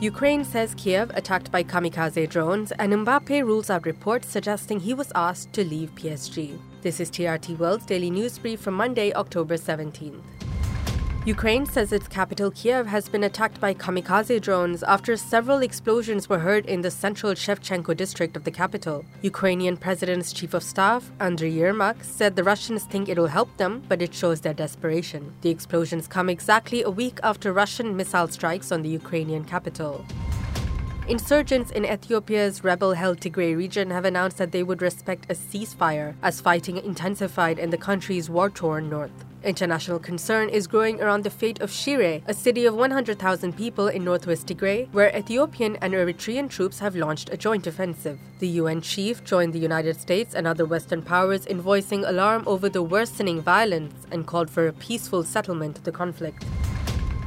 Ukraine says Kiev attacked by kamikaze drones, and Mbappe rules out reports suggesting he was asked to leave PSG. This is TRT World's daily news brief for Monday, October 17th. Ukraine says its capital Kiev has been attacked by kamikaze drones after several explosions were heard in the central Shevchenko district of the capital. Ukrainian President's Chief of Staff, Andriy Yermak, said the Russians think it'll help them, but it shows their desperation. The explosions come exactly a week after Russian missile strikes on the Ukrainian capital. Insurgents in Ethiopia's rebel held Tigray region have announced that they would respect a ceasefire as fighting intensified in the country's war torn north. International concern is growing around the fate of Shire, a city of 100,000 people in northwest Tigray, where Ethiopian and Eritrean troops have launched a joint offensive. The UN chief joined the United States and other Western powers in voicing alarm over the worsening violence and called for a peaceful settlement of the conflict.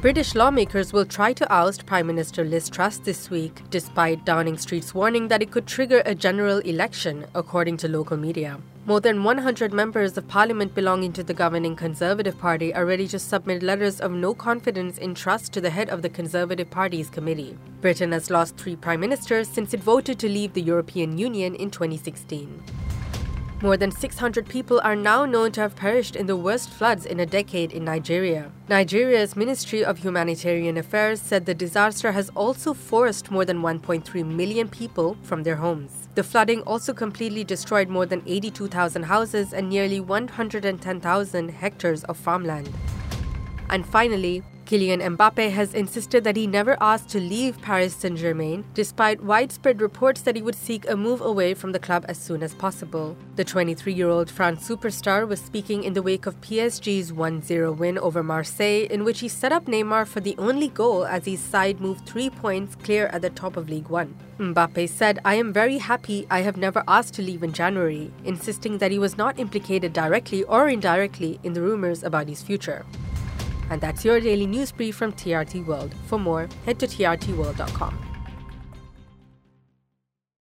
British lawmakers will try to oust Prime Minister Liz Truss this week, despite Downing Street's warning that it could trigger a general election, according to local media. More than 100 members of parliament belonging to the governing Conservative Party are ready to submit letters of no confidence in Truss to the head of the Conservative Party's committee. Britain has lost three prime ministers since it voted to leave the European Union in 2016. More than 600 people are now known to have perished in the worst floods in a decade in Nigeria. Nigeria's Ministry of Humanitarian Affairs said the disaster has also forced more than 1.3 million people from their homes. The flooding also completely destroyed more than 82,000 houses and nearly 110,000 hectares of farmland. And finally, Kylian Mbappe has insisted that he never asked to leave Paris Saint Germain, despite widespread reports that he would seek a move away from the club as soon as possible. The 23 year old France superstar was speaking in the wake of PSG's 1 0 win over Marseille, in which he set up Neymar for the only goal as his side moved three points clear at the top of League One. Mbappe said, I am very happy I have never asked to leave in January, insisting that he was not implicated directly or indirectly in the rumors about his future. And that's your daily news brief from TRT World. For more, head to trtworld.com.